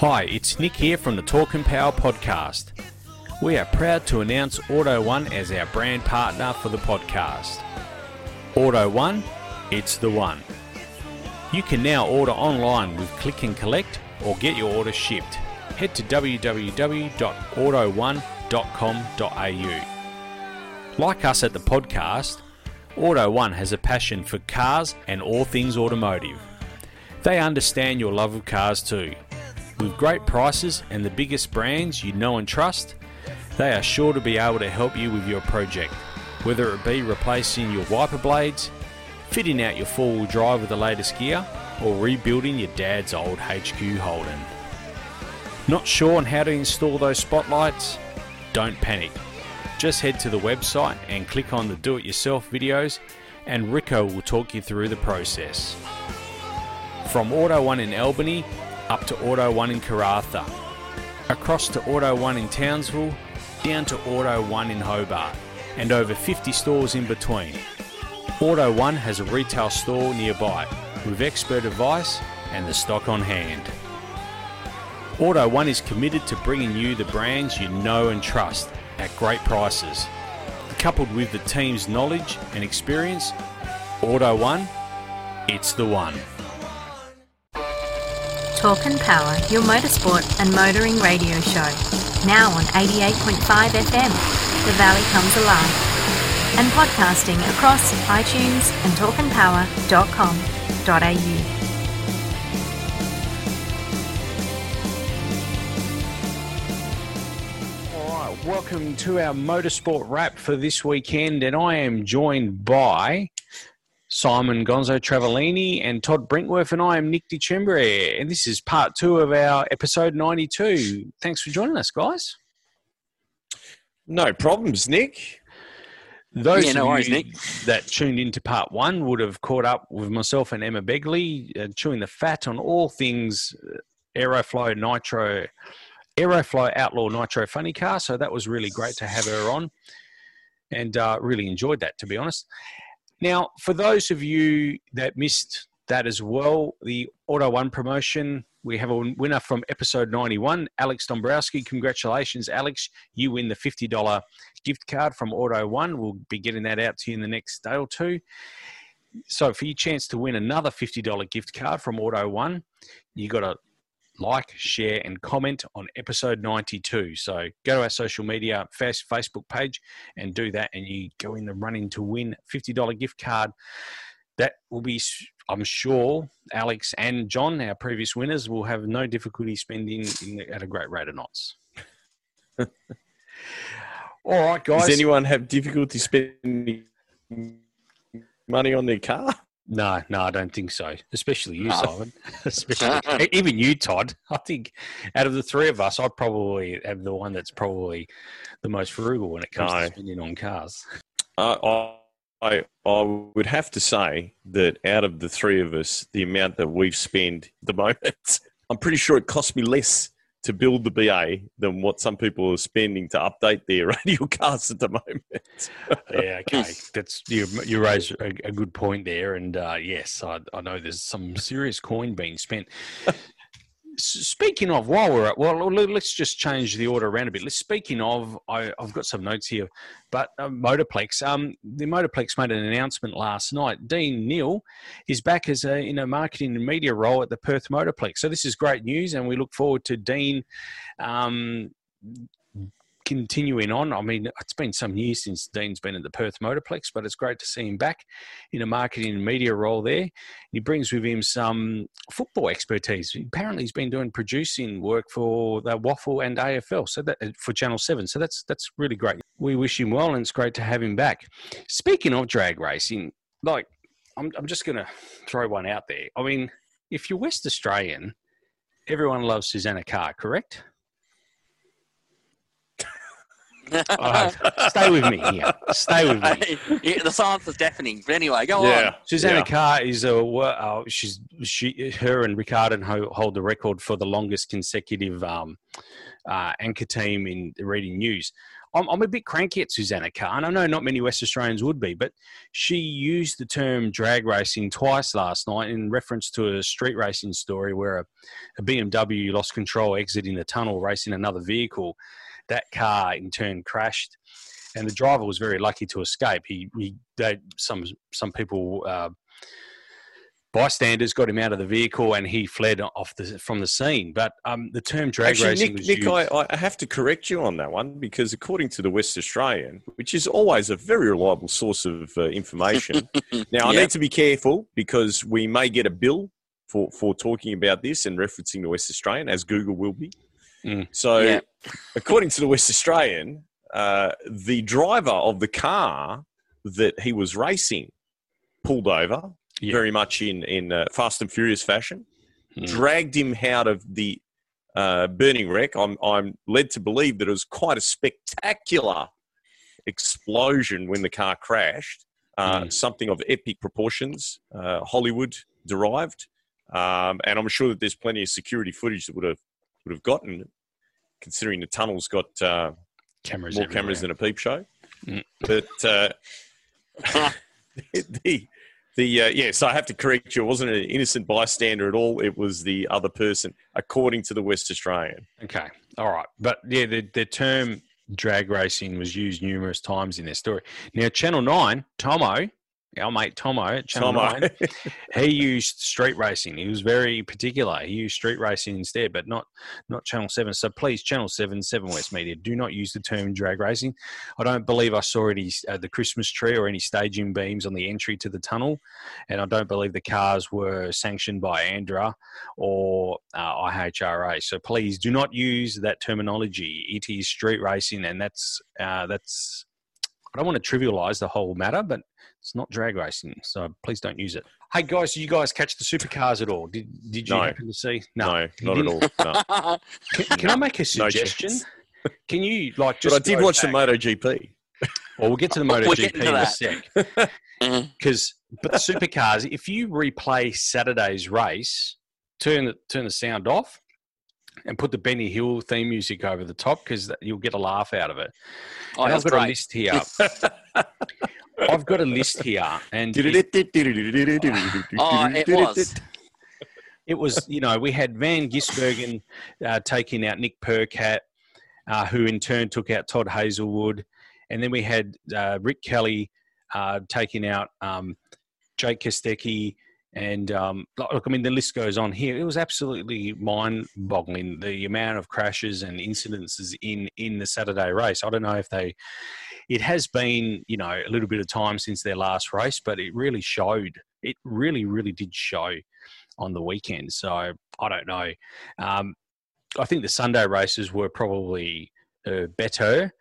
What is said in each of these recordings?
Hi, it's Nick here from the Talk and Power podcast. We are proud to announce Auto One as our brand partner for the podcast. Auto One, it's the one. You can now order online with Click and Collect or get your order shipped. Head to www.auto1.com.au. Like us at the podcast, Auto One has a passion for cars and all things automotive. They understand your love of cars too. With great prices and the biggest brands you know and trust, they are sure to be able to help you with your project. Whether it be replacing your wiper blades, fitting out your four wheel drive with the latest gear, or rebuilding your dad's old HQ Holden. Not sure on how to install those spotlights? Don't panic. Just head to the website and click on the do it yourself videos, and Rico will talk you through the process. From Auto One in Albany up to Auto One in Karratha, across to Auto One in Townsville, down to Auto One in Hobart, and over 50 stores in between. Auto One has a retail store nearby with expert advice and the stock on hand. Auto One is committed to bringing you the brands you know and trust at great prices. Coupled with the team's knowledge and experience, Auto One, it's the one. Talk and Power, your motorsport and motoring radio show. Now on 88.5 FM, The Valley Comes Alive. And podcasting across iTunes and talkandpower.com.au. All right, welcome to our motorsport wrap for this weekend, and I am joined by Simon Gonzo Travellini and Todd Brinkworth, and I am Nick DeChembre, and this is part two of our episode 92. Thanks for joining us, guys. No problems, Nick. Those Yeah, no of worries, you Nick. that tuned into part one would have caught up with myself and Emma Begley uh, chewing the fat on all things uh, Aeroflow Nitro, Aeroflow Outlaw Nitro Funny Car. So that was really great to have her on, and uh, really enjoyed that, to be honest. Now, for those of you that missed that as well, the Auto One promotion, we have a winner from episode 91, Alex Dombrowski. Congratulations, Alex. You win the $50 gift card from Auto One. We'll be getting that out to you in the next day or two. So, for your chance to win another $50 gift card from Auto One, you got to like, share, and comment on episode 92. So, go to our social media, Face- Facebook page, and do that, and you go in the running to win $50 gift card. That will be, I'm sure, Alex and John, our previous winners, will have no difficulty spending in, at a great rate of knots. All right, guys. Does anyone have difficulty spending money on their car? No, no, I don't think so. Especially you, Oh. Simon. Especially even you, Todd. I think out of the three of us, I probably am the one that's probably the most frugal when it comes No. to spending on cars. Uh, I, I, I would have to say that out of the three of us, the amount that we've spent at the moment, I'm pretty sure it cost me less to build the BA than what some people are spending to update their radio cars at the moment. Yeah, okay. That's you. You raise a, a good point there, and uh, yes, I, I know there's some serious coin being spent. Speaking of, while we're at, well, let's just change the order around a bit. Let's speaking of, I, I've got some notes here, but uh, Motorplex. Um, the Motorplex made an announcement last night. Dean Neal is back as a in a marketing and media role at the Perth Motorplex. So this is great news, and we look forward to Dean. Um, continuing on, I mean, it's been some years since Dean's been at the Perth Motorplex, but it's great to see him back in a marketing and media role there. He brings with him some football expertise. Apparently, he's been doing producing work for the WAFL and AFL, so that uh, for Channel Seven. So that's that's really great. We wish him well, and it's great to have him back. Speaking of drag racing, like I'm, I'm just going to throw one out there. I mean, if you're West Australian, everyone loves Susannah Carr, correct? Stay with me here. Stay with me. Yeah, the silence is deafening. But anyway, go yeah. on. Susannah Yeah. Carr is a uh, she's she her and Rick Ardon ho- hold the record for the longest consecutive um, uh, anchor team in reading news. I'm, I'm a bit cranky at Susannah Carr, and I know not many West Australians would be, but she used the term drag racing twice last night in reference to a street racing story where a, a BMW lost control exiting the tunnel, racing another vehicle. That car in turn crashed and the driver was very lucky to escape. He, he they, some some people uh, bystanders got him out of the vehicle and he fled off the from the scene. But um, the term drag Actually, racing Nick, was Nick used. I, I have to correct you on that one because according to the West Australian, which is always a very reliable source of uh, information, now I need to be careful because we may get a bill for, for talking about this and referencing the West Australian, as Google will be. Mm. So, Yeah. according to the West Australian, uh, the driver of the car that he was racing pulled over Yeah. very much in in uh, Fast and Furious fashion, Mm. dragged him out of the uh, burning wreck. I'm I'm led to believe that it was quite a spectacular explosion when the car crashed. Uh, Mm. Something of epic proportions, uh, Hollywood derived, um, and I'm sure that there's plenty of security footage that would have would have gotten, considering the tunnel's got uh, cameras more everywhere. cameras than a peep show. Mm. But uh, the the uh, yes, I have to correct you. It wasn't an innocent bystander at all. It was the other person, according to the West Australian. Okay, all right, but yeah, the the term drag racing was used numerous times in their story. Now, Channel Nine, Tomo, our mate Tomo at Channel Tomo. Nine, he used street racing. He was very particular. He used street racing instead, but not not Channel Seven. So please, Channel Seven, Seven West Media, do not use the term drag racing. I don't believe I saw any uh, the Christmas tree or any staging beams on the entry to the tunnel, and I don't believe the cars were sanctioned by ANDRA or uh, IHRA. So please do not use that terminology. It is street racing, and that's uh, that's. I don't want to trivialize the whole matter, but it's not drag racing, so please don't use it. Hey guys, did you guys catch the supercars at all? Did Did you No. happen to see? No, You not at all. No. Can, can I make a suggestion? chance. can you like just? But? I did go watch the back- MotoGP. Well, we'll get to the We'll MotoGP in a sec. Mhm. Because, but the supercars, if you replay Saturday's race, turn the turn the sound off, and put the Benny Hill theme music over the top, because you'll get a laugh out of it. Oh, I've got a great. list here. I've got a list here, and it, Oh, it was. it was you know we had Van Gisbergen uh, taking out Nick Percat, uh, who in turn took out Todd Hazelwood, and then we had uh, Rick Kelly uh, taking out um, Jake Kostecki. And um, look, I mean, the list goes on here. It was absolutely mind-boggling the amount of crashes and incidences in in the Saturday race. I don't know if they. It has been, you know, a little bit of time since their last race, but it really showed. It really, really did show on the weekend. So I don't know. Um, I think the Sunday races were probably uh, better,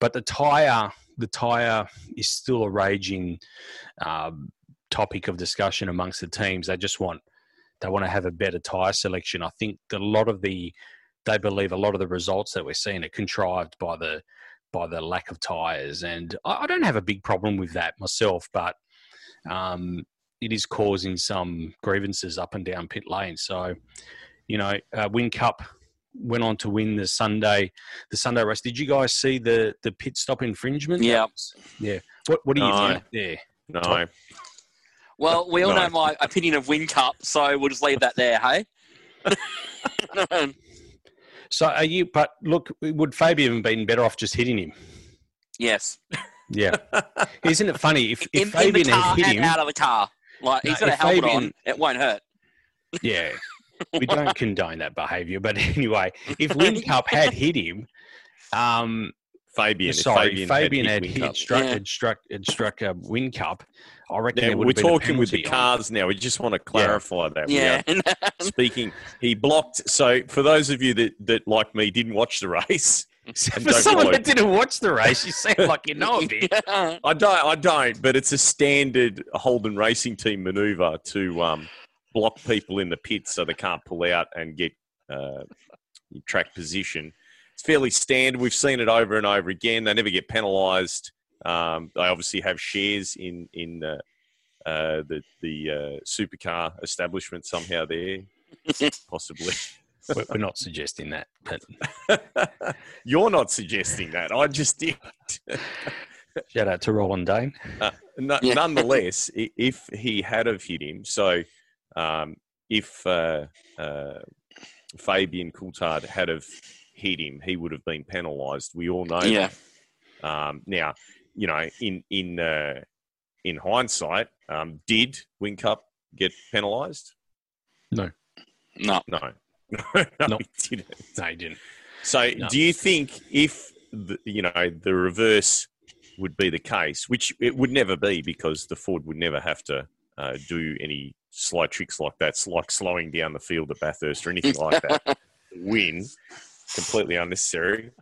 but the tire, the tire is still a raging um, topic of discussion amongst the teams. They just want they want to have a better tire selection. I think a lot of the they believe a lot of the results that we're seeing are contrived by the by the lack of tires, and I, I don't have a big problem with that myself, but um, it is causing some grievances up and down pit lane. So, you know, uh, Whincup went on to win the Sunday the Sunday race. Did you guys see the the pit stop infringement? Yeah. yeah. What what do you No. think there? No. Well, we all No. know my opinion of Whincup, so we'll just leave that there, hey? So are you? But look, would Fabian have been better off just hitting him? yes. Yeah. Isn't it funny if, if In, in the Fabian car had hit him? out of the car. Like, he's No, got a if helmet on. It won't hurt. Yeah. We don't condone that behaviour, but anyway, if Whincup had hit him, um, Fabian. if sorry, Fabian, had, Win hit, Cup. struck, Yeah. had struck, had struck a Whincup. I reckon Now, there we're have been a talking with the penalty on- cars now. We just want to clarify that. Yeah. speaking. He blocked. So, for those of you that, that like me, didn't watch the race, and For someone follow- that didn't watch the race, you sound like you know a bit. Yeah. I don't. I don't. But it's a standard Holden Racing Team maneuver to um, block people in the pits so they can't pull out and get uh, track position. it's fairly standard. We've seen it over and over again. They never get penalised. Um, they obviously have shares in in uh, uh, the the uh, supercar establishment somehow there, possibly. We're we're not suggesting that, but You're not suggesting that. I just did. shout out to Roland Dane. Uh, no, Yeah. Nonetheless, if he had have hit him, so um, if uh, uh, Fabian Coulthard had have hit him, he would have been penalised. We all know. Yeah. That. Um, now, you know, in in uh, in hindsight, um, did Whincup get penalised? No. No, no, No. he didn't. No, he didn't. So, No. do you think if the, you know the reverse would be the case, which it would never be because the Ford would never have to uh, do any sly tricks like that, like slowing down the field at Bathurst or anything like that, win, completely unnecessary.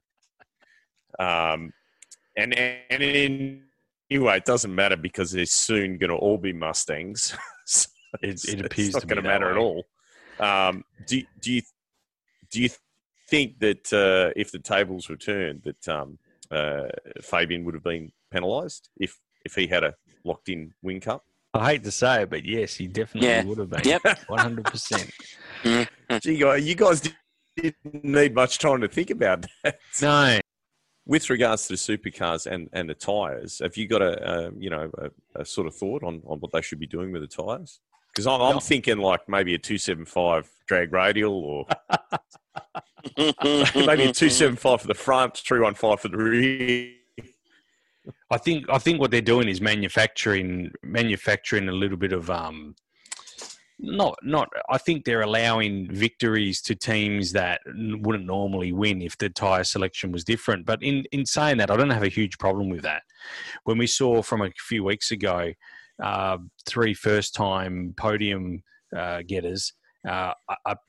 Um, and and in, anyway, it doesn't matter because they're soon going to all be Mustangs. So It- it appears it's not going to that matter at all. Um, do do you do you think that uh, if the tables were turned, that um, uh, Fabian would have been penalised if if he had a locked in Whincup? I hate to say it, but yes, he definitely Yeah. would have been. Yep. one hundred percent. Gee, you guys didn't need much time to think about that. No, With regards to the supercars and, and the tyres, have you got a, uh you know a, a sort of thought on, on what they should be doing with the tyres? Because I'm, I'm No. thinking like maybe a 275 drag radial or maybe a 275 for the front, 315 for the rear. I think I think what they're doing is manufacturing manufacturing a little bit of um not not I think they're allowing victories to teams that wouldn't normally win if the tire selection was different but in in saying that I don't have a huge problem with that when we saw from a few weeks ago uh, three first time podium uh, getters uh,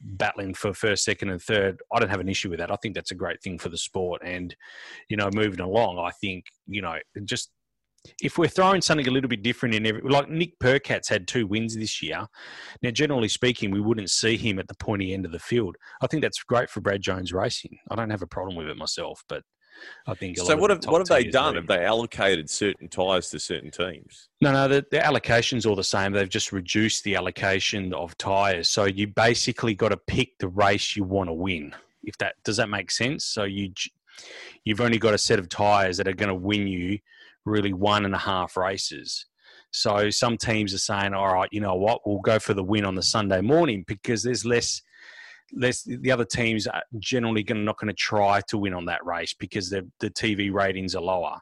battling for first, second, and third. I don't have an issue with that. I think that's a great thing for the sport. And you know, moving along, I think you know, just if we're throwing something a little bit different in every, like Nick Percat's had two wins this year. Now, generally speaking, we wouldn't see him at the pointy end of the field. I think that's great for Brad Jones Racing. I don't have a problem with it myself, but I think. So what have what have they done? Have they allocated certain tyres to certain teams? No, no, the, the allocation's all the same. They've just reduced the allocation of tyres. So you basically got to pick the race you want to win. If that does that make sense? So you you've only got a set of tyres that are going to win you really one and a half races. So some teams are saying, all right, you know what, we'll go for the win on the Sunday morning because there's less less the other teams are generally gonna, not going to try to win on that race because the the TV ratings are lower.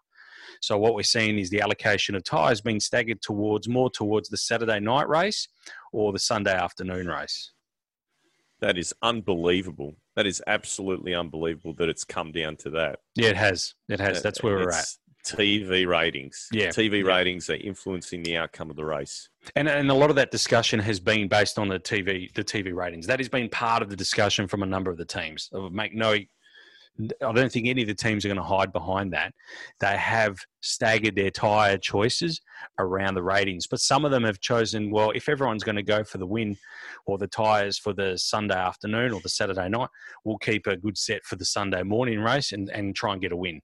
So what we're seeing is the allocation of tyres being staggered towards more towards the Saturday night race or the Sunday afternoon race. That is unbelievable. That is absolutely unbelievable that it's come down to that. Yeah, it has. It has. That's where we're at. TV ratings. Yeah, TV yeah. ratings are influencing the outcome of the race. And and a lot of that discussion has been based on the TV the TV ratings. That has been part of the discussion from a number of the teams. I make no I don't think any of the teams are going to hide behind that. They have staggered their tyre choices around the ratings, but some of them have chosen, well, if everyone's going to go for the win or the tyres for the Sunday afternoon or the Saturday night, we'll keep a good set for the Sunday morning race and, and try and get a win.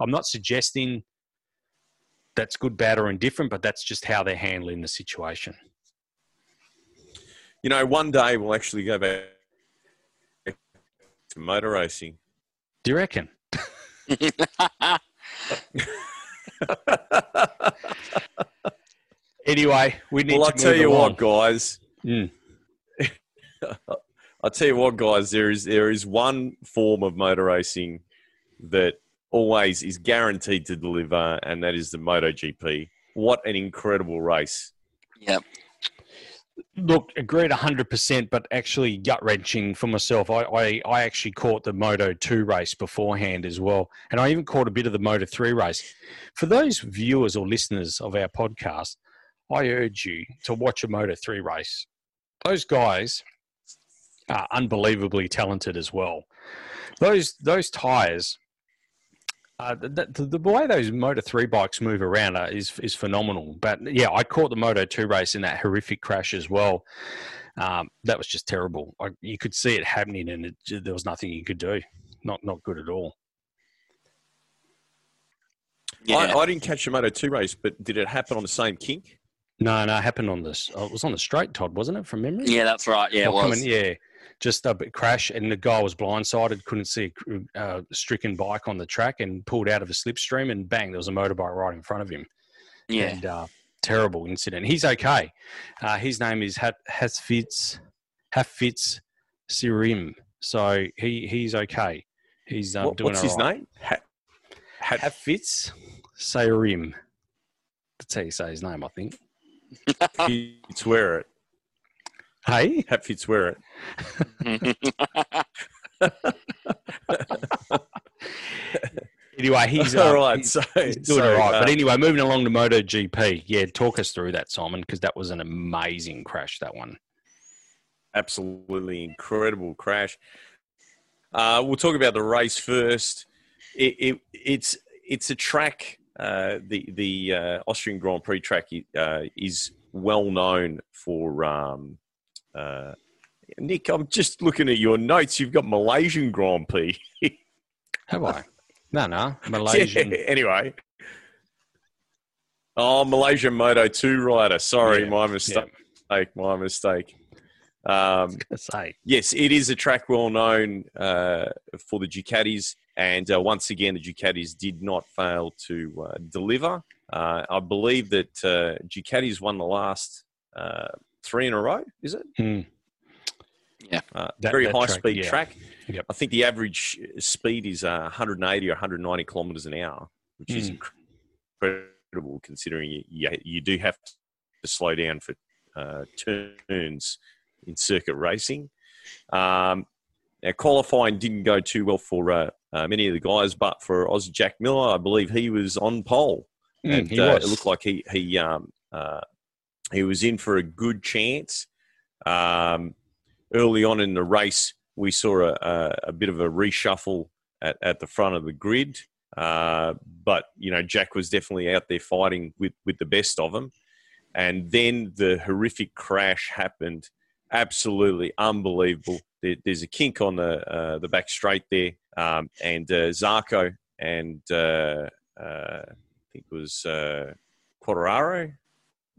I'm not suggesting that's good, bad, or indifferent, but that's just how they're handling the situation. You know, one day we'll actually go back to motor racing. Do you reckon? Anyway, we need well, to I'll tell you along. what, guys. Mm. I'll tell you what, guys. There is there is one form of motor racing that always is guaranteed to deliver, and that is the MotoGP. What an incredible race! Yeah. Look, agreed 100%, but actually gut wrenching for myself. I, I, I actually caught the Moto 2 race beforehand as well. And I even caught a bit of the Moto 3 race. For those viewers or listeners of our podcast, I urge you to watch a Moto 3 race. Those guys are unbelievably talented as well. Those, those tires, uh, the, the, the way those Moto 3 bikes move around uh, is, is phenomenal. But yeah, I caught the Moto 2 race in that horrific crash as well. Um, that was just terrible. I, you could see it happening and it, there was nothing you could do. not not good at all. Yeah. I, I didn't catch the Moto 2 race, but did it happen on the same kink? No, no, it happened on this. Oh, it was on the straight, Todd, wasn't it? From memory. yeah, that's right. Yeah, it was. coming- yeah, just a crash, and the guy was blindsided, couldn't see a uh, stricken bike on the track, and pulled out of a slipstream, and bang, there was a motorbike right in front of him. Yeah. and uh, terrible incident. He's okay. Uh, his name is Hat- Hasfitz Hafizh Syahrin, so he he's okay. He's um, What- doing what's his right. name? Ha- Hat- Hafizh Syahrin. That's how you say his name, I think. Swear it. Hey, Hat Fitzwear it. anyway, he's all uh, right. he's- So, He's doing so, all right. uh, but anyway, moving along to MotoGP. Yeah, talk us through that, Simon, because that was an amazing crash, that one. absolutely incredible crash. Uh, we'll talk about the race first. It, it, it's it's a track. Uh, the the uh, Austrian Grand Prix track uh, is well known for. Um, uh, Nick, I'm just looking at your notes. You've got Malaysian Grand Prix. Have I? No, no. Malaysian. Yeah, anyway. Oh, Malaysian Moto 2 rider. Sorry, Yeah, my mistake. My mistake. Um, say. Yes, it is a track well known uh, for the Ducatis, and uh, once again, the Ducatis did not fail to uh, deliver. Uh, I believe that uh, Ducatis won the last uh, three in a row. Is it? Yeah, Uh, That- very that high track, speed yeah. track. Yep. I think the average speed is uh, 180 or 190 kilometers an hour, which is Mm. incredible considering you, you, you do have to slow down for uh, turns in circuit racing. Um, now, qualifying didn't go too well for uh, uh, many of the guys, but for Aussie Jack Miller, I believe he was on pole. Mm, and he uh, was. it looked like he he um, uh, he was in for a good chance. Um, early on in the race, we saw a, a, a bit of a reshuffle at, at the front of the grid, uh, but you know Jack was definitely out there fighting with with the best of them. And then the horrific crash happened. Absolutely unbelievable. There, there's a kink on the uh, the back straight there, um, and uh, and uh, uh, I think it was uh, Quartararo,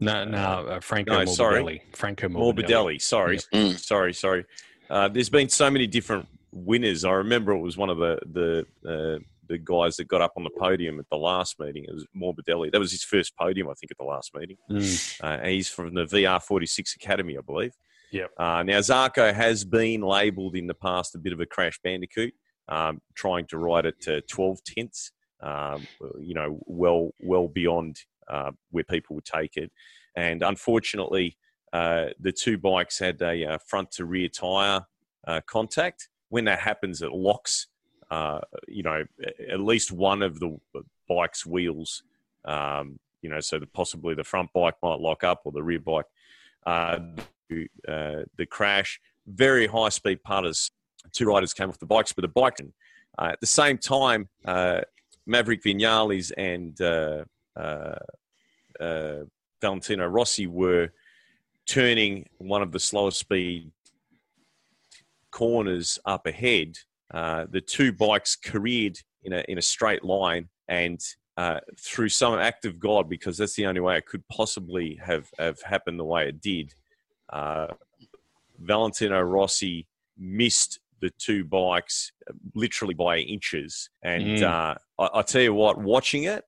no, no, uh, Franco no, Morbidelli. sorry. Franco Morbidelli. Morbidelli. Sorry, Mm. sorry, sorry. Uh, there's been so many different winners. I remember it was one of the the uh, the guys that got up on the podium at the last meeting. It was Morbidelli. That was his first podium, I think, at the last meeting. Mm. Uh, he's from the VR46 Academy, I believe. Yep. Uh, now, Zarco has been labelled in the past a bit of a crash bandicoot, um, trying to ride it to 12 tenths, um, you know, well, well beyond uh, where people would take it. And unfortunately, uh, the two bikes had a uh, front to rear tyre uh, contact. When that happens, it locks, uh, you know, at least one of the bike's wheels. Um, you know, so the, possibly the front bike might lock up or the rear bike. Uh, the crash, very high speed putters. Two riders came off the bikes, but the bike. Uh, at the same time, Maverick Vinales and Valentino Rossi were turning one of the slower speed corners up ahead. Uh, the two bikes careered in a in a straight line, and uh, through some act of God, because that's the only way it could possibly have have happened the way it did. Uh, Valentino Rossi missed the two bikes literally by inches, and Mm. uh, I, I tell you what, watching it,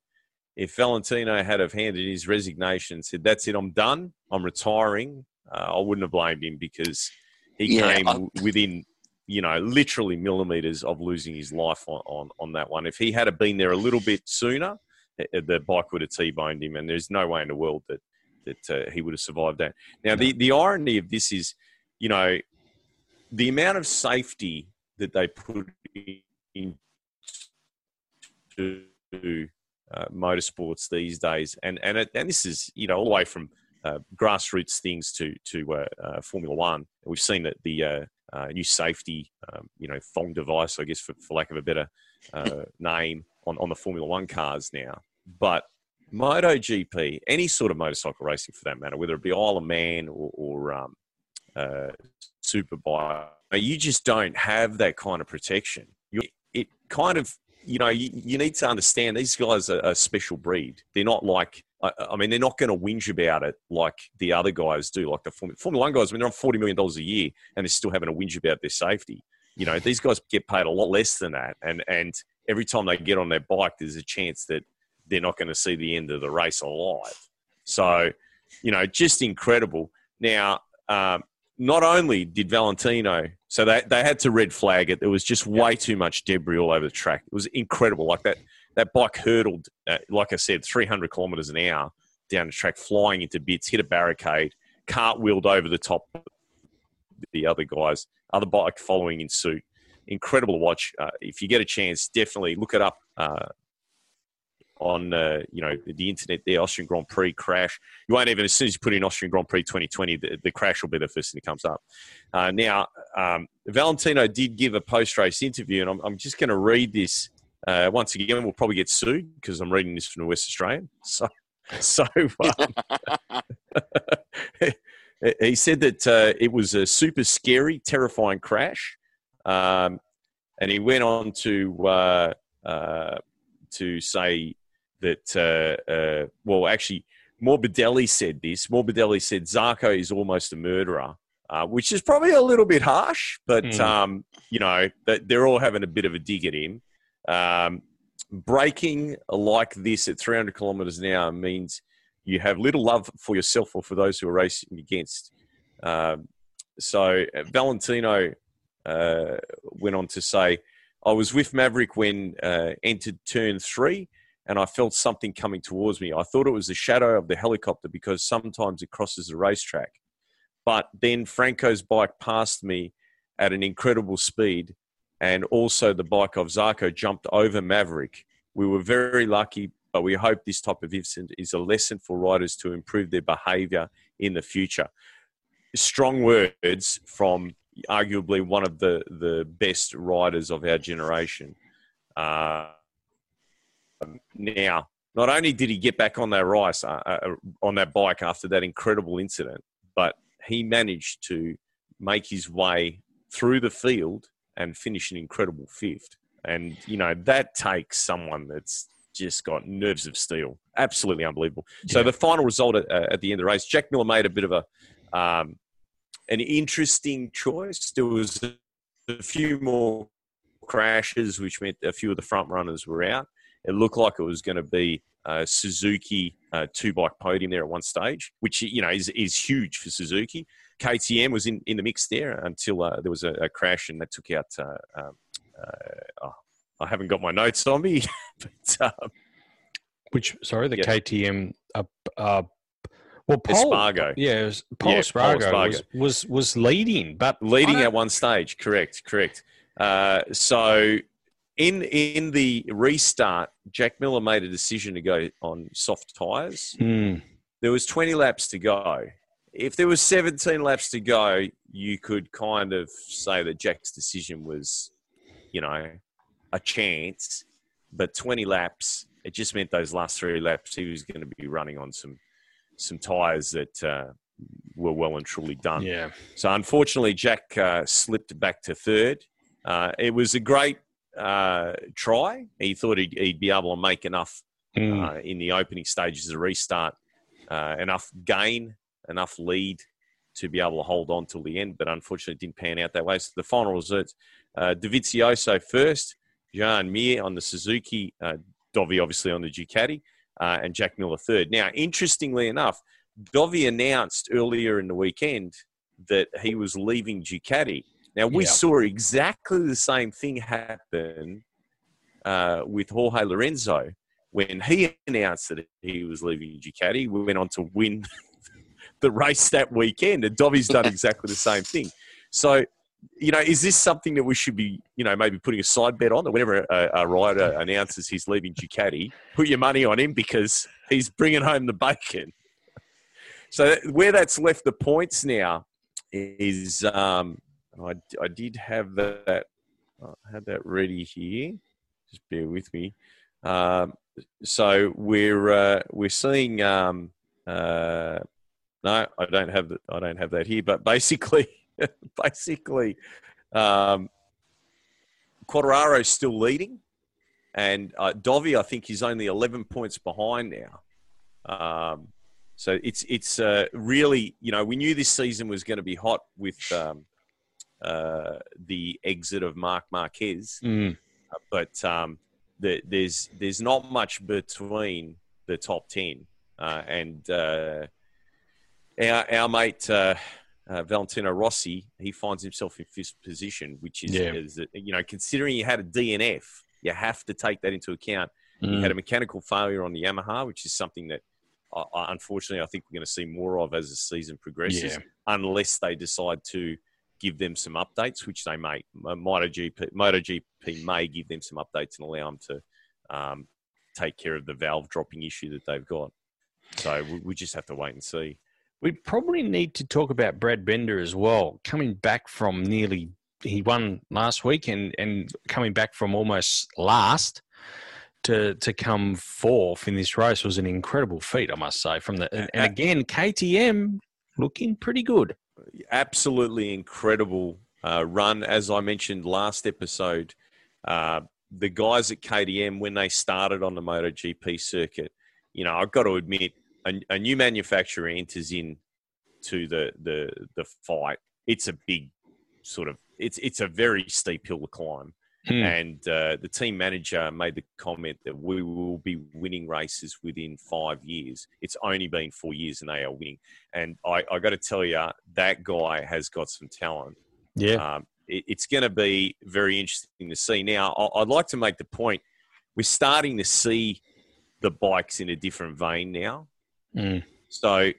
if Valentino had have handed his resignation and said, "That's it, I'm done, I'm retiring," uh, I wouldn't have blamed him because he Yeah, came I- within, you know, literally millimeters of losing his life on, on, on that one. If he had have been there a little bit sooner, eh, the bike would have t-boned him, and there's no way in the world that that uh, he would have survived that. Now, the the irony of this is, you know, the amount of safety that they put into uh, motorsports these days, and and it, and this is you know all the way from uh, grassroots things to to uh, uh, Formula One. We've seen that the uh, uh, new safety, um, you know, thong device, I guess, for, for lack of a better uh, name, on on the Formula One cars now. But MotoGP, any sort of motorcycle racing for that matter, whether it be Isle of Man or, or um, uh, Superbike, you just don't have that kind of protection. You, it kind of you know you, you need to understand these guys are a special breed. They're not like I, I mean they're not going to whinge about it like the other guys do, like the Formula, Formula One guys. I mean they're on forty million dollars a year and they're still having a whinge about their safety. You know these guys get paid a lot less than that, and and every time they get on their bike, there's a chance that they're not going to see the end of the race alive. So, you know, just incredible. Now, um, not only did Valentino, so they, they had to red flag it. There was just way too much debris all over the track. It was incredible. Like that, that bike hurtled, uh, like I said, 300 kilometers an hour down the track, flying into bits, hit a barricade, cartwheeled over the top of the other guys, other bike following in suit. Incredible to watch. Uh, if you get a chance, definitely look it up. Uh, on uh, you know the internet there, Austrian Grand Prix crash. You won't even as soon as you put in Austrian Grand Prix 2020, the, the crash will be the first thing that comes up. Uh, now, um, Valentino did give a post race interview, and I'm, I'm just going to read this. Uh, once again, we'll probably get sued because I'm reading this from the West Australian. So, so um, he said that uh, it was a super scary, terrifying crash, um, and he went on to uh, uh, to say that, uh, uh, well, actually, Morbidelli said this. Morbidelli said Zarco is almost a murderer, uh, which is probably a little bit harsh, but, Mm. um, you know, that they're all having a bit of a dig at him. Um, braking like this at 300 kilometers an hour means you have little love for yourself or for those who are racing against. Um, so uh, Valentino uh, went on to say, I was with Maverick when uh, entered turn three, and I felt something coming towards me. I thought it was the shadow of the helicopter because sometimes it crosses the racetrack. But then Franco's bike passed me at an incredible speed, and also the bike of Zarco jumped over Maverick. We were very lucky, but we hope this type of incident is a lesson for riders to improve their behavior in the future. Strong words from arguably one of the, the best riders of our generation. Uh, now, not only did he get back on that rice uh, uh, on that bike after that incredible incident, but he managed to make his way through the field and finish an incredible fifth. And you know that takes someone that's just got nerves of steel. Absolutely unbelievable. So the final result at, uh, at the end of the race, Jack Miller made a bit of a um, an interesting choice. There was a few more crashes, which meant a few of the front runners were out. It looked like it was going to be a Suzuki uh, two bike podium there at one stage, which you know is is huge for Suzuki. KTM was in, in the mix there until uh, there was a, a crash and that took out. Uh, um, uh, oh, I haven't got my notes on me, but um, Which sorry, the. KTM. Uh, uh, well, Paul, Espargo yeah, was, Paul Yeah, Paul Espargaro Espargaro. was, was was leading, but leading at one stage. Correct, correct. Uh, so in in the restart, Jack Miller made a decision to go on soft tyres. Hmm. There was 20 laps to go. If there was 17 laps to go, you could kind of say that Jack's decision was, you know, a chance. But 20 laps, it just meant those last three laps he was going to be running on some some tyres that uh, were well and truly done. yeah, So unfortunately, Jack uh, slipped back to third. Uh, it was a great uh, try. He thought he'd, he'd be able to make enough Hmm. uh, in the opening stages of the restart, uh, enough gain, enough lead to be able to hold on till the end. But unfortunately, it didn't pan out that way. So the final results: uh, Dovizioso first, Joan Mir on the Suzuki, uh, Dovi obviously on the Ducati, uh, and Jack Miller third. Now, interestingly enough, Dovi announced earlier in the weekend that he was leaving Ducati. Now, we Yeah. saw exactly the same thing happen uh, with Jorge Lorenzo when he announced that he was leaving Ducati. We went on to win the race that weekend, and Dovi's done exactly the same thing. So, you know, is this something that we should be, you know, maybe putting a side bet on that whenever a, a rider announces he's leaving Ducati, put your money on him because he's bringing home the bacon. So where that's left the points now is um, I, I did have that I had that ready here. Just bear with me. Um, so we're uh, we're seeing. Um, uh, no, I don't have that. I don't have that here. But basically, basically, um, Quartararo's still leading, and uh, Dovi, I think, is only 11 points behind now. Um, so it's it's uh, really, you know, we knew this season was going to be hot with um, uh, the exit of Marc Marquez, Mm. but um, the, there's there's not much between the top 10 uh, and uh, our, our mate uh, uh, Valentino Rossi, he finds himself in fifth position, which is, Yeah. is you know, considering he had a DNF, you have to take that into account. He Mm. had a mechanical failure on the Yamaha, which is something that, uh, uh, unfortunately, I think we're going to see more of as the season progresses, Yeah. unless they decide to give them some updates, which they may. Uh, MotoGP, MotoGP may give them some updates and allow them to um, take care of the valve dropping issue that they've got. So we, we just have to wait and see. We probably need to talk about Brad Binder as well. Coming back from nearly, he won last week, and, and coming back from almost last to to come fourth in this race was an incredible feat, I must say. From the and, and again, KTM looking pretty good. Absolutely incredible uh, run. As I mentioned last episode, uh, the guys at KTM, when they started on the MotoGP circuit, you know, I've got to admit, a, a new manufacturer enters in to the, the, the fight. It's a big sort of, it's, it's a very steep hill to climb. Hmm. And uh, the team manager made the comment that we will be winning races within five years. It's only been four years and they are winning. And I, I got to tell you, that guy has got some talent. Yeah, Um, it, it's going to be very interesting to see. Now, I, I'd like to make the point we're starting to see the bikes in a different vein now. Mm. So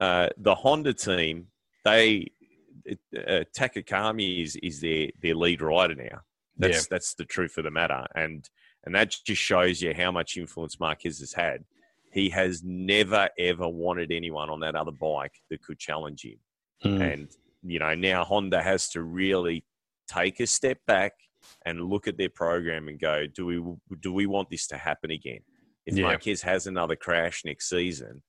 uh, the Honda team, they uh, Takakami is is their their lead rider now. That's that's the truth of the matter, and and that just shows you how much influence Marquez has had. He has never ever wanted anyone on that other bike that could challenge him, Mm. and you know now Honda has to really take a step back and look at their program and go, do we do we want this to happen again? If Yeah. Marquez has another crash next season,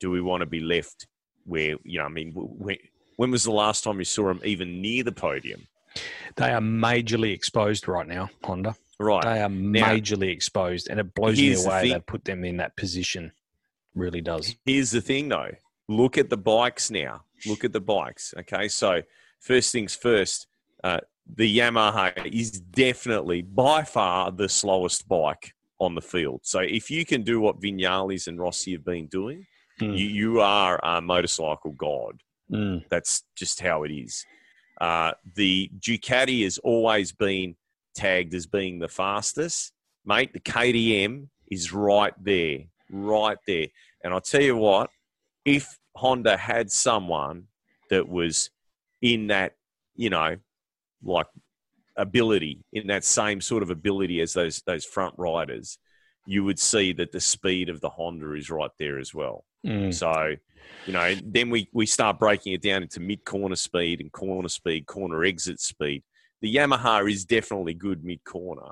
do we want to be left where you know? I mean, when, when was the last time you saw him even near the podium? They are majorly exposed right now, Honda. Right. They are Now- majorly exposed, and it blows me away they put them in that position. Really does. Here's the thing, though. Look at the bikes now. Look at the bikes. Okay, so first things first. Uh, the Yamaha is definitely by far the slowest bike on the field. So if you can do what Vinales and Rossi have been doing, Mm. you, you are a motorcycle god. Mm. That's just how it is. Uh, the Ducati has always been tagged as being the fastest. Mate, the KTM is right there, right there. And I'll tell you what, if Honda had someone that was in that, you know, like ability, in that same sort of ability as those those front riders, you would see that the speed of the Honda is right there as well. Mm. So, you know, then we, we start breaking it down into mid corner speed and corner speed, corner exit speed. The Yamaha is definitely good mid corner,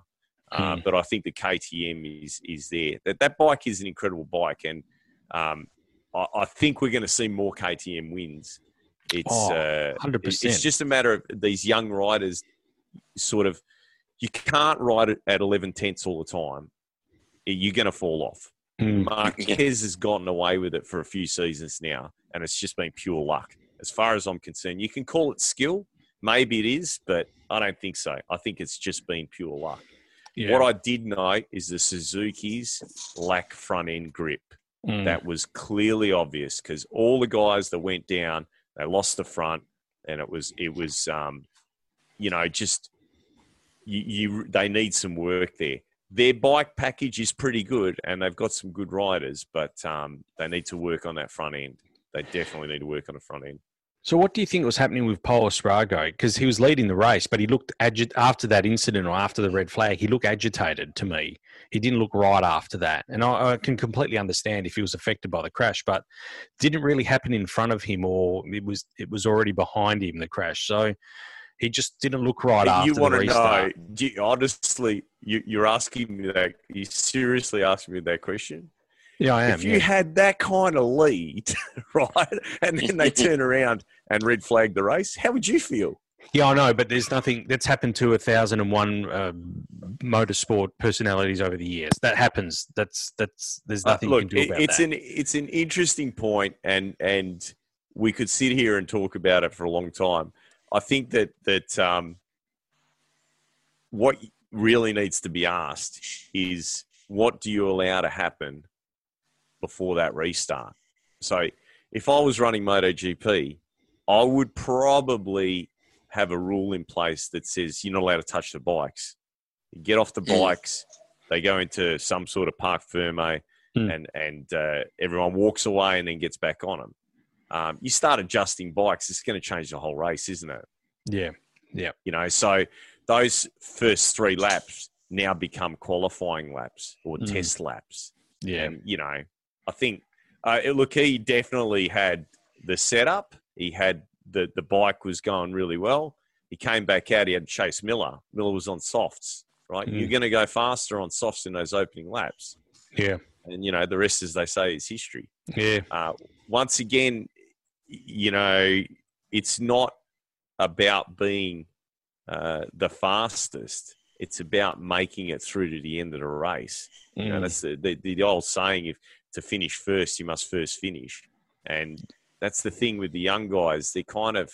uh, Hmm. but I think the KTM is is there. That that bike is an incredible bike, and um, I, I think we're going to see more KTM wins. It's Oh, uh, 100%. It's just a matter of these young riders, sort of. You can't ride it at eleven tenths all the time. You're going to fall off. Mm. Marquez has gotten away with it for a few seasons now, and it's just been pure luck. As far as I'm concerned, you can call it skill. Maybe it is, but I don't think so. I think it's just been pure luck. Yeah. What I did know is the Suzuki's lack front end grip. Mm. That was clearly obvious because all the guys that went down, they lost the front, and it was it was um, you know just you, you they need some work there. Their bike package is pretty good, and they've got some good riders, but um, they need to work on that front end. They definitely need to work on the front end. So, what do you think was happening with Paul Espargo? Because he was leading the race, but he looked agit after that incident or after the red flag. He looked agitated to me. He didn't look right after that, and I, I can completely understand if he was affected by the crash, but didn't really happen in front of him, or it was it was already behind him the crash. So he just didn't look right after you want to know? you- honestly, you, you're asking me that. You seriously asking me that question? Yeah, I am. if you yeah. had that kind of lead, right, and then they turn around and red flag the race, how would you feel? Yeah, I know, but there's nothing that's happened to a thousand and one uh, motorsport personalities over the years. That happens. That's that's there's Uh, nothing look, you can do it- about it's that. an it's an interesting point, and and we could sit here and talk about it for a long time. I think that that um, what really needs to be asked is what do you allow to happen before that restart? So, if I was running MotoGP, I would probably have a rule in place that says you're not allowed to touch the bikes. You get off the Mm. bikes, they go into some sort of parc fermé, Mm. and and uh, everyone walks away and then gets back on them. Um, you start adjusting bikes, it's going to change the whole race, isn't it? Yeah, yeah, You know, so those first three laps now become qualifying laps or Mm. test laps. yeah, you know, I think, uh, look, he definitely had the setup. He had the, the bike was going really well. He came back out. He had Chase Miller. Miller was on softs, right? Mm. You're going to go faster on softs in those opening laps. yeah, And, you know, the rest, as they say, is history. yeah, Uh, once again, you know, it's not about being uh, the fastest. It's about making it through to the end of the race. You know, Mm. that's the, the, the old saying: if to finish first, you must first finish. And that's the thing with the young guys; they're kind of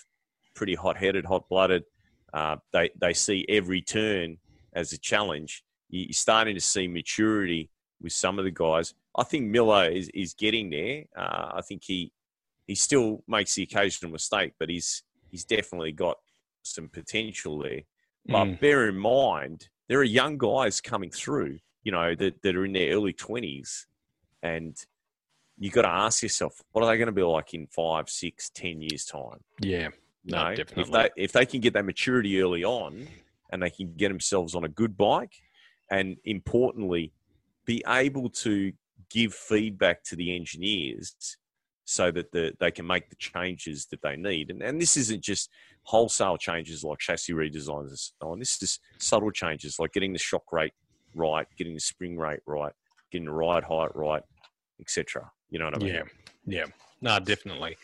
pretty hot-headed, hot-blooded. Uh, they they see every turn as a challenge. You- You're starting to see maturity with some of the guys. I think Miller is, is getting there. Uh, I think he he still makes the occasional mistake, but he's he's definitely got some potential there. But Mm. bear in mind, there are young guys coming through, you know, that, that are in their early twenties, and you got to ask yourself, what are they going to be like in five, six, ten years time? yeah, You No, know, if they if they can get that maturity early on, and they can get themselves on a good bike, and importantly, be able to give feedback to the engineers so that the, they can make the changes that they need. And, and this isn't just wholesale changes like chassis redesigns and so on. This is subtle changes like getting the shock rate right, getting the spring rate right, getting the ride height right, etc. You know what I mean? yeah, yeah. No, definitely.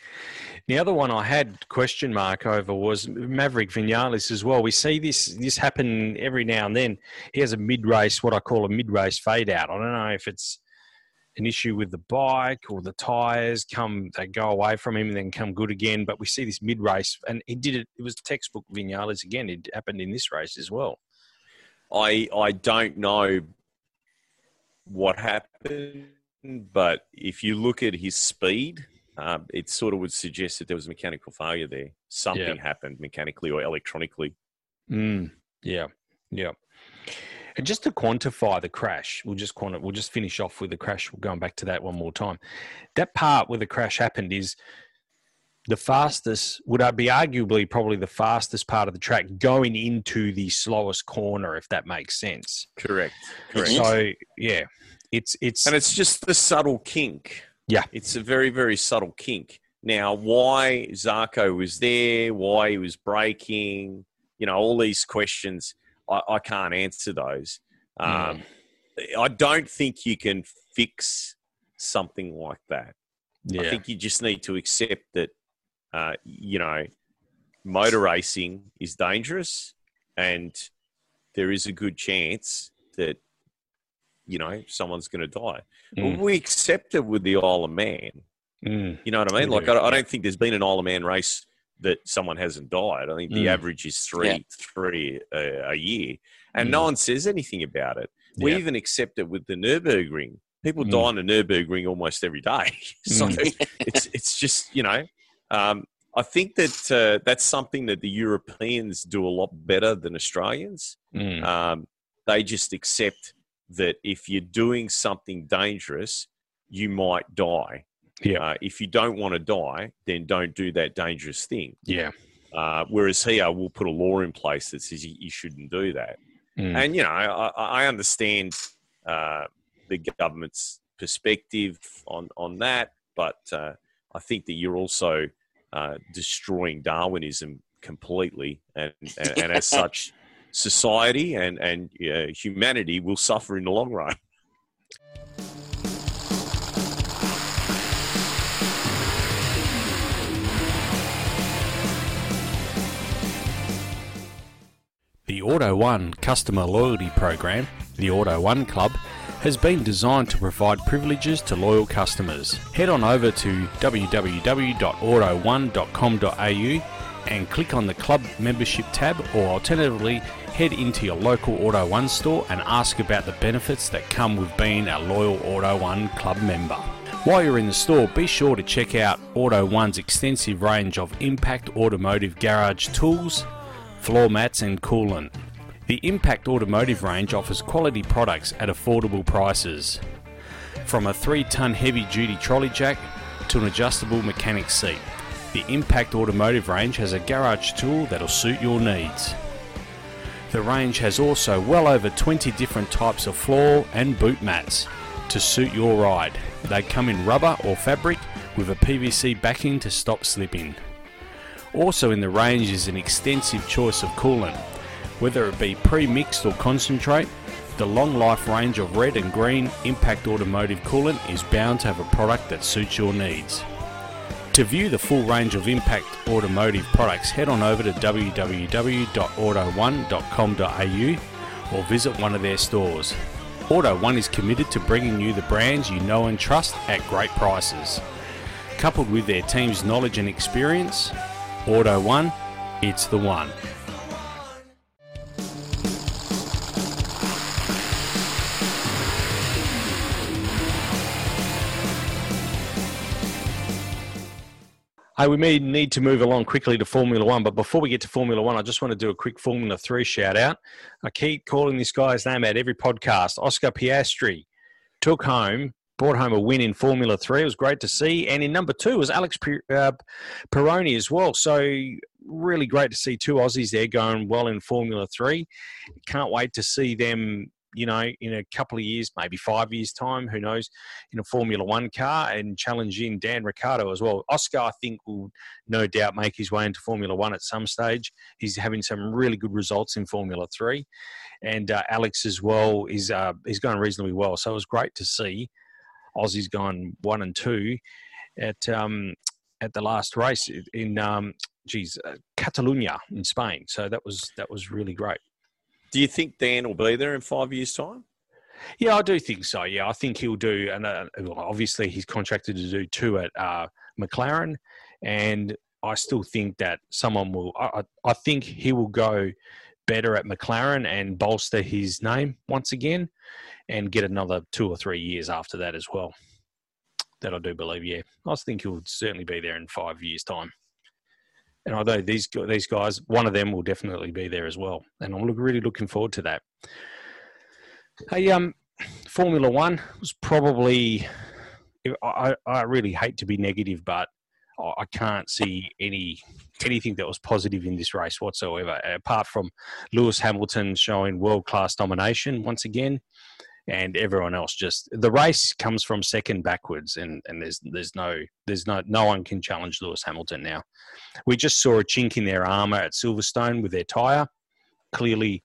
The other one I had question mark over was Maverick Vinales as well. We see this this happen every now and then. He has a mid race, what I call a mid race fade out. I don't know if it's an issue with the bike or the tires. Come they go away from him and then come good again. But we see this mid race, and he did it. It was textbook Vinales again. It happened in this race as well. I I don't know what happened, but if you look at his speed, um, it sort of would suggest that there was a mechanical failure there. Something happened mechanically or electronically. Mm, yeah, yeah. And just to quantify the crash, we'll just quanti- we'll just finish off with the crash. We're going back to that one more time. That part where the crash happened is the fastest would I be arguably probably the fastest part of the track going into the slowest corner, if that makes sense. Correct. Correct. So yeah, it's it's And it's just the subtle kink. Yeah. It's a very, very subtle kink. Now, why Zarco was there, why he was braking, you know, all these questions, I, I can't answer those. Um, I don't think you can fix something like that. I think you just need to accept that, uh, you know, motor racing is dangerous and there is a good chance that, you know, someone's going to die. Mm. Well, we accept it with the Isle of Man. Mm, You know what I mean? We Like, do, I, I don't think there's been an Isle of Man race that someone hasn't died. I think the Mm. average is three, Yeah. three uh, a year, and no Mm. one says anything about it. We Yeah. even accept it with the Nurburgring. People Mm. die on the Nurburgring almost every day. so Mm. it's it's just you know. Um, I think that uh, that's something that the Europeans do a lot better than Australians. mm, Um, they just accept that if you're doing something dangerous, you might die. Yeah. Uh, if you don't want to die, then don't do that dangerous thing. yeah, Uh, whereas here, we'll put a law in place that says you, you shouldn't do that. mm, And you know, I, I understand uh, the government's perspective on on that, but uh, I think that you're also uh, destroying Darwinism completely, and and, and as such, society and and uh, humanity will suffer in the long run. The Auto One customer loyalty program, the Auto One Club, has been designed to provide privileges to loyal customers. Head on over to www.auto1.com.au and click on the club membership tab, or alternatively, head into your local Auto One store and ask about the benefits that come with being a loyal Auto One club member. While you're in the store, be sure to check out Auto One's extensive range of Impact Automotive garage tools, floor mats, and coolant. The Impact Automotive range offers quality products at affordable prices. From a 3 ton heavy duty trolley jack to an adjustable mechanic seat, the Impact Automotive range has a garage tool that'll suit your needs. The range has also well over 20 different types of floor and boot mats to suit your ride. They come in rubber or fabric with a PVC backing to stop slipping. Also in the range is an extensive choice of coolant, whether it be pre-mixed or concentrate. The long life range of red and green Impact Automotive coolant is bound to have a product that suits your needs. To view the full range of Impact Automotive products, head on over to www.auto1.com.au or visit one of their stores. Auto One is committed to bringing you the brands you know and trust at great prices. Coupled with their team's knowledge and experience, Auto One, it's the one. Hey, we may need to move along quickly to Formula One, but before we get to Formula One, I just want to do a quick Formula Three shout out. I keep calling this guy's name out every podcast. Oscar Piastri took home, brought home a win in Formula Three. It was great to see, and in number two was Alex uh, Peroni as well. So really great to see two Aussies there going well in Formula Three. Can't wait to see them you know, in a couple of years, maybe five years' time, who knows, in a Formula One car and challenging Dan Ricciardo as well. Oscar, I think, will no doubt make his way into Formula One at some stage. He's having some really good results in Formula Three, and uh, Alex as well is uh, is going reasonably well. So it was great to see Aussies gone one and two at um, at the last race in um, geez, uh, Catalonia in Spain. So that was that was really great. Do you think Dan will be there in five years' time? Yeah, I do think so. Yeah, I think he'll do, and uh, obviously he's contracted to do two at uh, McLaren, and I still think that someone will. I, I think he will go better at McLaren and bolster his name once again, and get another two or three years after that as well. That I do believe. Yeah, I think he'll certainly be there in five years' time and although these these guys, one of them will definitely be there as well, and I'm really looking forward to that. Hey, um, Formula One was probably. I, I really hate to be negative, but I can't see any anything that was positive in this race whatsoever, apart from Lewis Hamilton showing world class domination once again and everyone else just the race comes from second backwards and and there's there's no there's no no one can challenge Lewis Hamilton now. We just saw a chink in their armor at Silverstone with their tire. Clearly,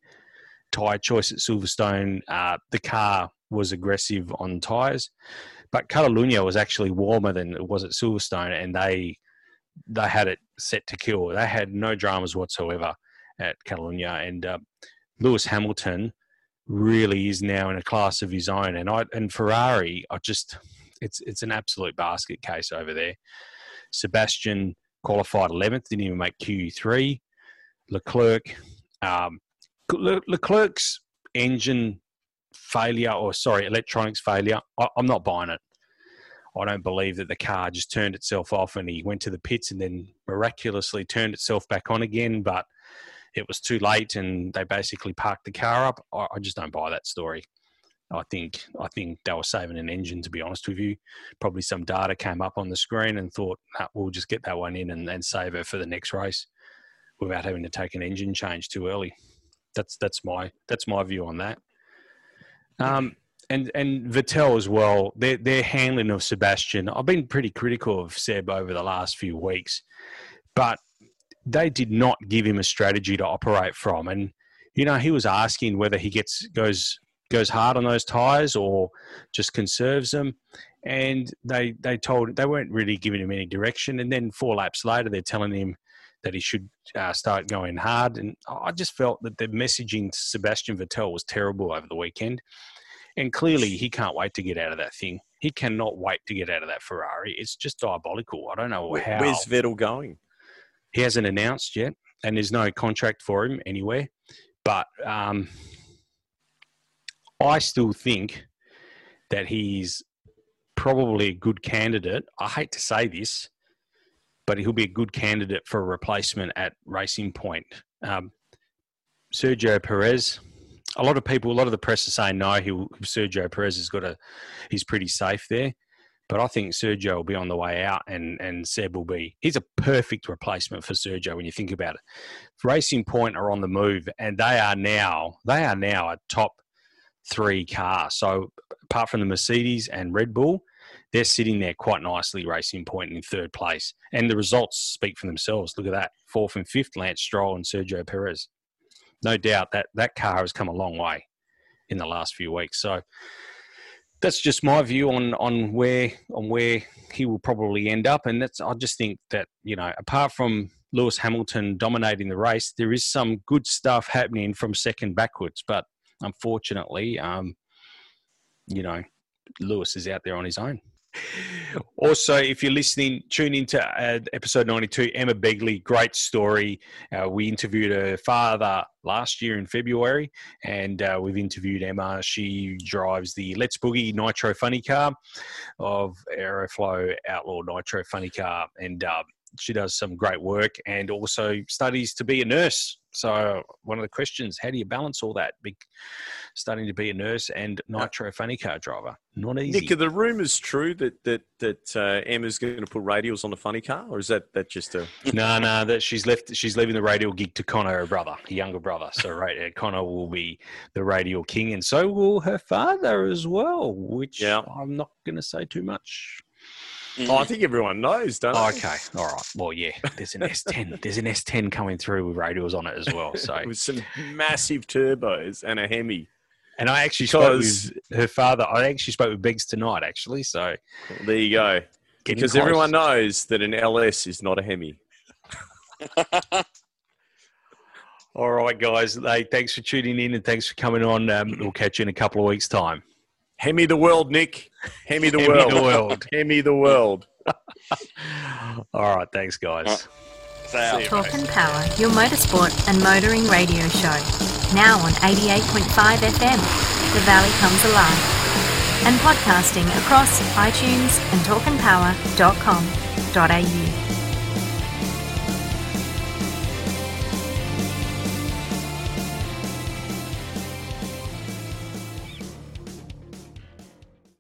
tire choice at Silverstone. Uh, the car was aggressive on tires, but Catalunya was actually warmer than it was at Silverstone, and they they had it set to kill. They had no dramas whatsoever at Catalunya, and uh, Lewis Hamilton really is now in a class of his own. And I and Ferrari, I just it's it's an absolute basket case over there. Sebastian qualified 11th, didn't even make Q3. Leclerc, um, Le- Leclerc's engine failure, or sorry, electronics failure. I, I'm not buying it. I don't believe that the car just turned itself off and he went to the pits and then miraculously turned itself back on again. But it was too late and they basically parked the car up. I, I just don't buy that story. I think I think they were saving an engine. To be honest with you, probably some data came up on the screen and thought nah, we'll just get that one in and then save it for the next race without having to take an engine change too early. That's that's my that's my view on that. Um, and and Vettel as well. Their their handling of Sebastian. I've been pretty critical of Seb over the last few weeks, but they did not give him a strategy to operate from. And you know, he was asking whether he gets goes goes hard on those tires or just conserves them. And they they told they weren't really giving him any direction. And then four laps later, they're telling him that he should uh, start going hard. And I just felt that the messaging to Sebastian Vettel was terrible over the weekend. And clearly, he can't wait to get out of that thing. He cannot wait to get out of that Ferrari. It's just diabolical. I don't know how. Where's Vettel going? He hasn't announced yet, and there's no contract for him anywhere. But um, I still think that he's probably a good candidate. I hate to say this, but he'll be a good candidate for a replacement at Racing Point. Um, Sergio Perez. A lot of people, a lot of the press are saying no. He'll, Sergio Perez has got a, he's pretty safe there. But I think Sergio will be on the way out, and and Seb will be. He's a perfect replacement for Sergio when you think about it. Racing Point are on the move, and they are now they are now a top three car. So apart from the Mercedes and Red Bull, they're sitting there quite nicely. Racing Point in third place, and the results speak for themselves. Look at that, fourth and fifth, Lance Stroll and Sergio Perez. No doubt that that car has come a long way in the last few weeks. So that's just my view on on where on where he will probably end up, and that's I just think that you know apart from Lewis Hamilton dominating the race, there is some good stuff happening from second backwards, but unfortunately, um, you know, Lewis is out there on his own. Also, if you're listening, tune into uh, episode 92. Emma Begley, great story. Uh, we interviewed her father last year in February, and uh, we've interviewed Emma. She drives the Let's Boogie Nitro Funny Car of Aeroflow Outlaw Nitro Funny Car, and uh, she does some great work and also studies to be a nurse. So, one of the questions: How do you balance all that? Big, studying to be a nurse and nitro funny car driver. Not easy. Nick, are the rumours true that that that uh, Emma's going to put radials on the funny car, or is that that just a? no, no, that she's left. She's leaving the radial gig to Connor, her brother, her younger brother. So, right, uh, Connor will be the radial king, and so will her father as well. Which Yeah. I'm not going to say too much. Oh, I think everyone knows, don't Oh, they? okay, all right. Well, yeah, there's an S10. There's an S10 coming through with radials on it as well. So, With some massive turbos and a Hemi. and I actually spoke with her father. I actually spoke with Beggs tonight, actually. So, There you go. getting Because close. everyone knows that an LS is not a Hemi. All right, guys. Hey, thanks for tuning in and thanks for coming on. Um, we'll catch you in a couple of weeks' time. Hemi the world, Nick. Hemi the Hemi world. the world. Hemi the world. All right, thanks, guys. So, Talk and Power, your motorsport and motoring radio show. Now on 88.5 FM, The Valley Comes Alive. And podcasting across iTunes and talkandpower.com.au.